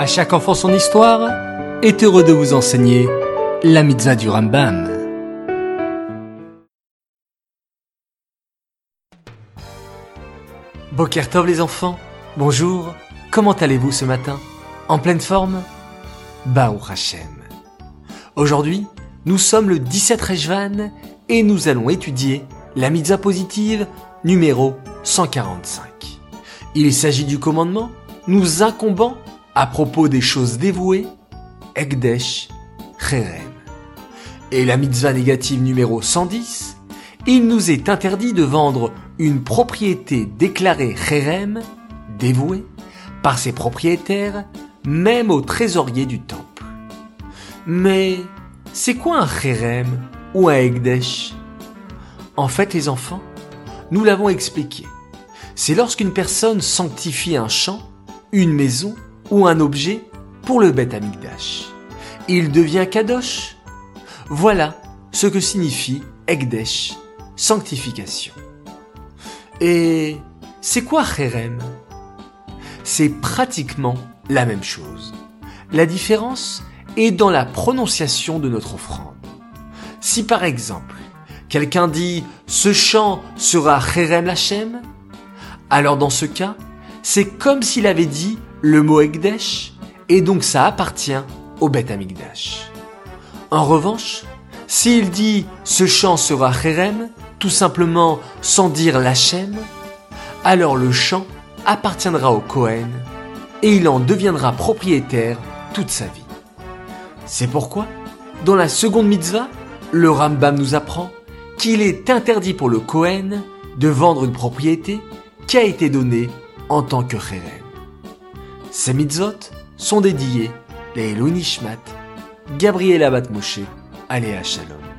À chaque enfant son histoire est heureux de vous enseigner la mitzvah du Rambam. Bokertov les enfants, bonjour, comment allez-vous ce matin? En pleine forme? Baou Hashem. Aujourd'hui, nous sommes le 17 Rejvan et nous allons étudier la mitzvah positive numéro 145. Il s'agit du commandement nous incombant à propos des choses dévouées, Ekdesh, Cherem. Et la mitzvah négative numéro 110, il nous est interdit de vendre une propriété déclarée Cherem, dévouée, par ses propriétaires, même au trésorier du temple. Mais c'est quoi un Cherem ou un Ekdesh? En fait, les enfants, nous l'avons expliqué. C'est lorsqu'une personne sanctifie un champ, une maison ou un objet pour le Beth Amikdash. Il devient Kadosh. Voilà ce que signifie Ekdesh, sanctification. Et c'est quoi Cherem C'est pratiquement la même chose. La différence est dans la prononciation de notre offrande. Si par exemple, quelqu'un dit ce chant sera Cherem Lachem, alors dans ce cas, c'est comme s'il avait dit le mot Ekdesh, et donc ça appartient au Beth Amikdash. En revanche, s'il dit ce chant sera Cherem, tout simplement sans dire l'Hachem, alors le chant appartiendra au Kohen et il en deviendra propriétaire toute sa vie. C'est pourquoi, dans la seconde mitzvah, le Rambam nous apprend qu'il est interdit pour le Kohen de vendre une propriété qui a été donnée en tant que Cherem. Ces mitzvot sont dédiés les Nishmat, Gabriel Abat Moshe, Aléa Shalom.